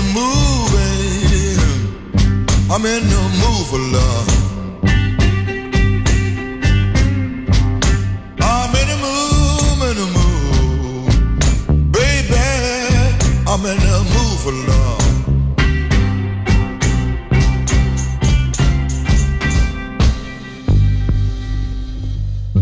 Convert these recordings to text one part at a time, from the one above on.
the mood, baby. I'm in the mood for love.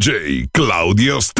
DJ Claudio Stella.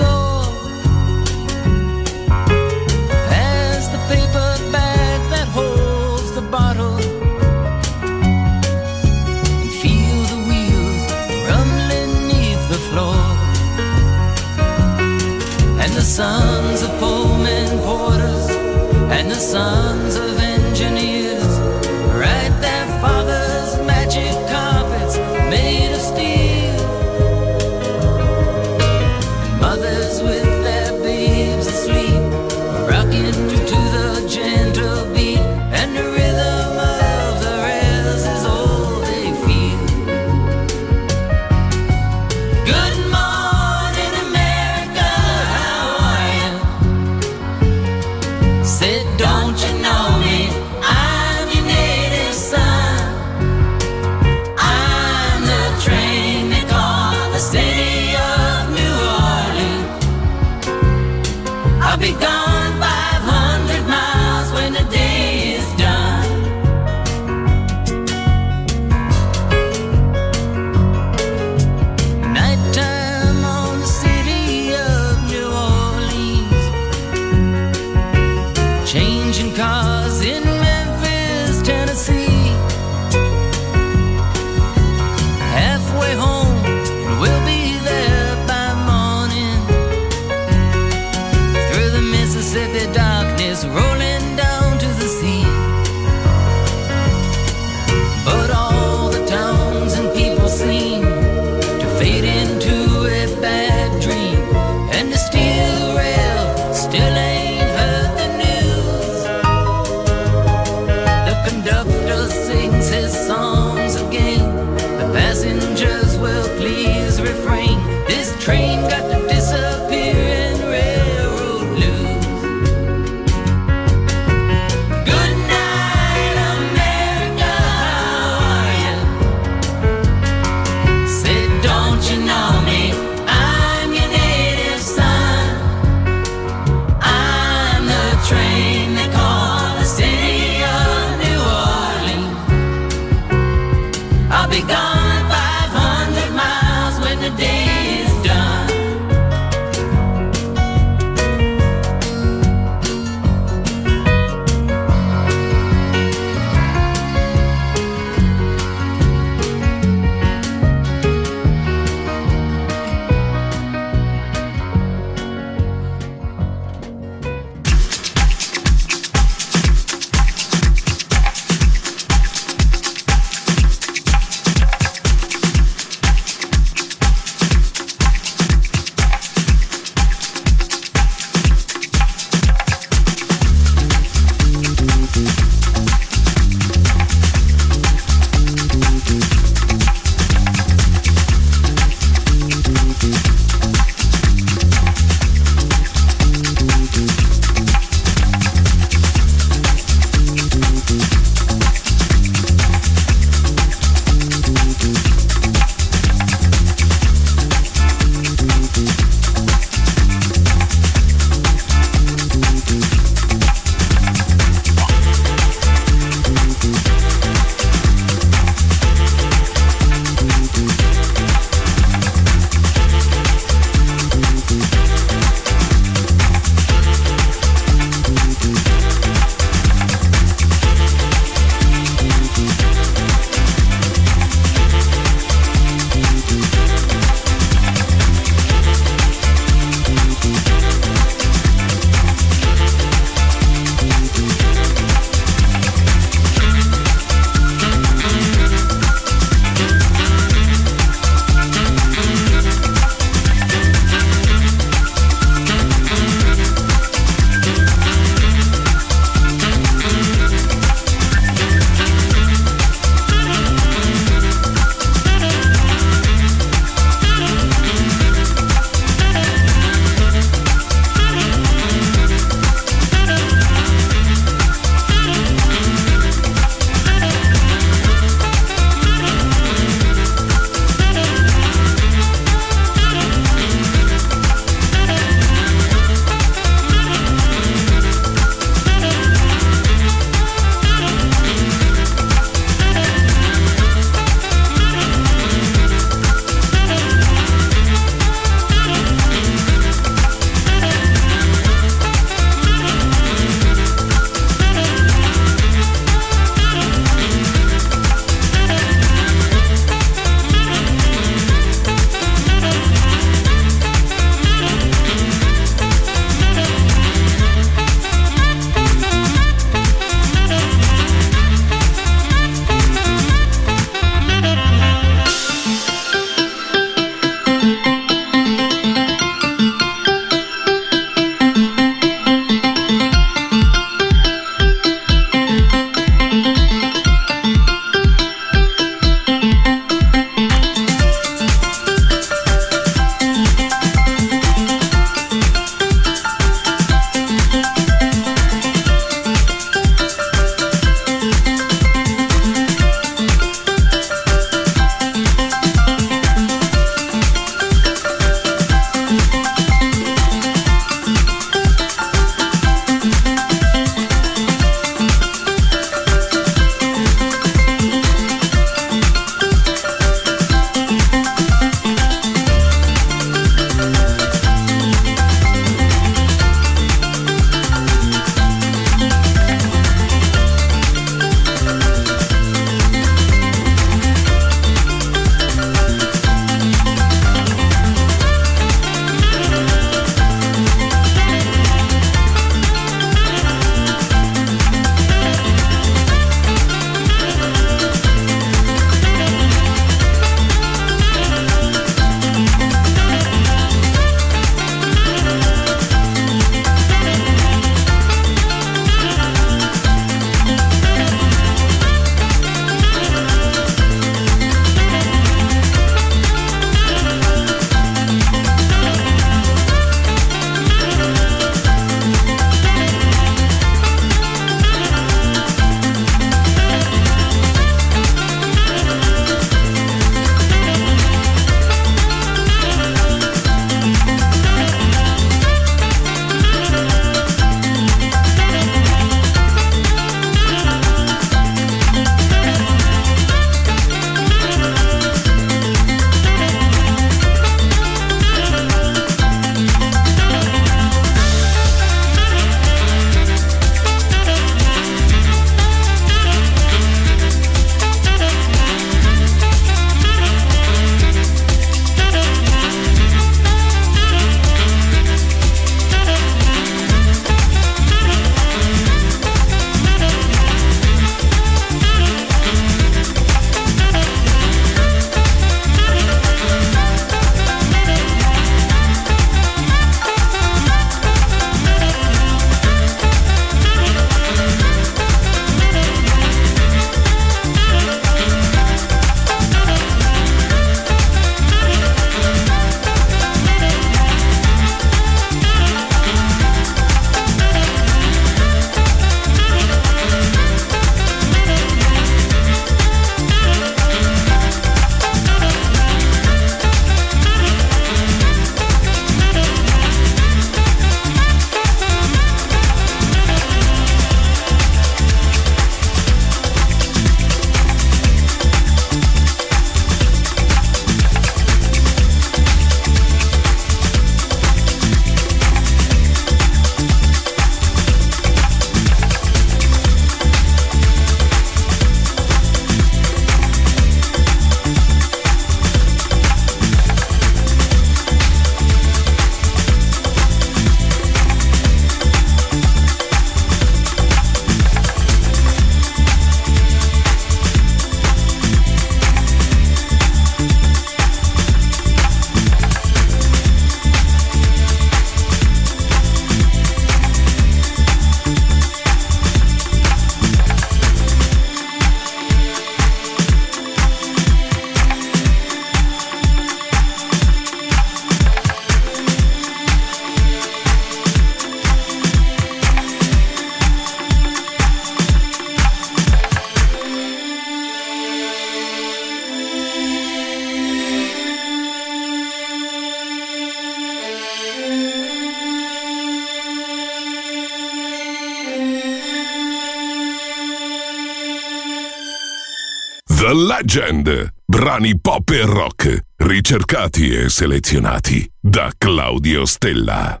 brani pop e rock, ricercati e selezionati da Claudio Stella.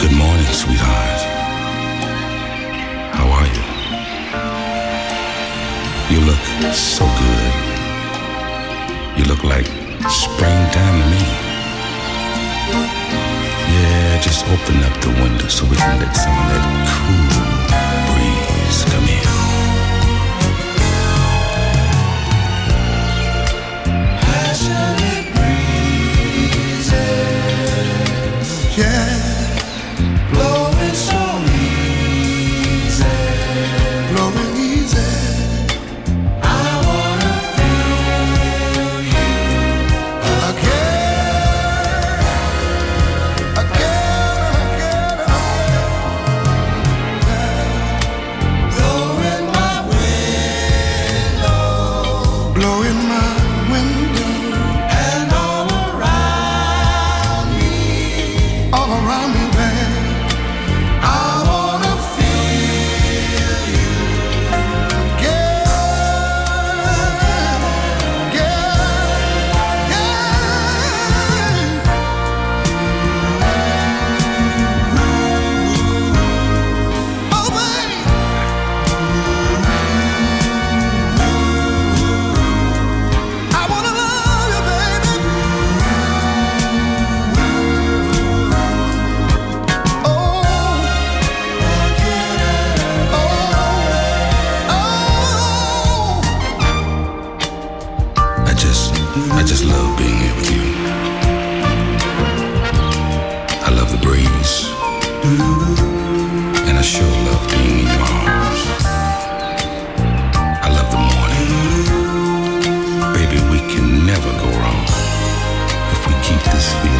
Good morning, sweetheart. How are you? You look so good. You look like Springtime to me. Yeah, just open up the window so we can let some of that cool breeze come in. Yeah. Dance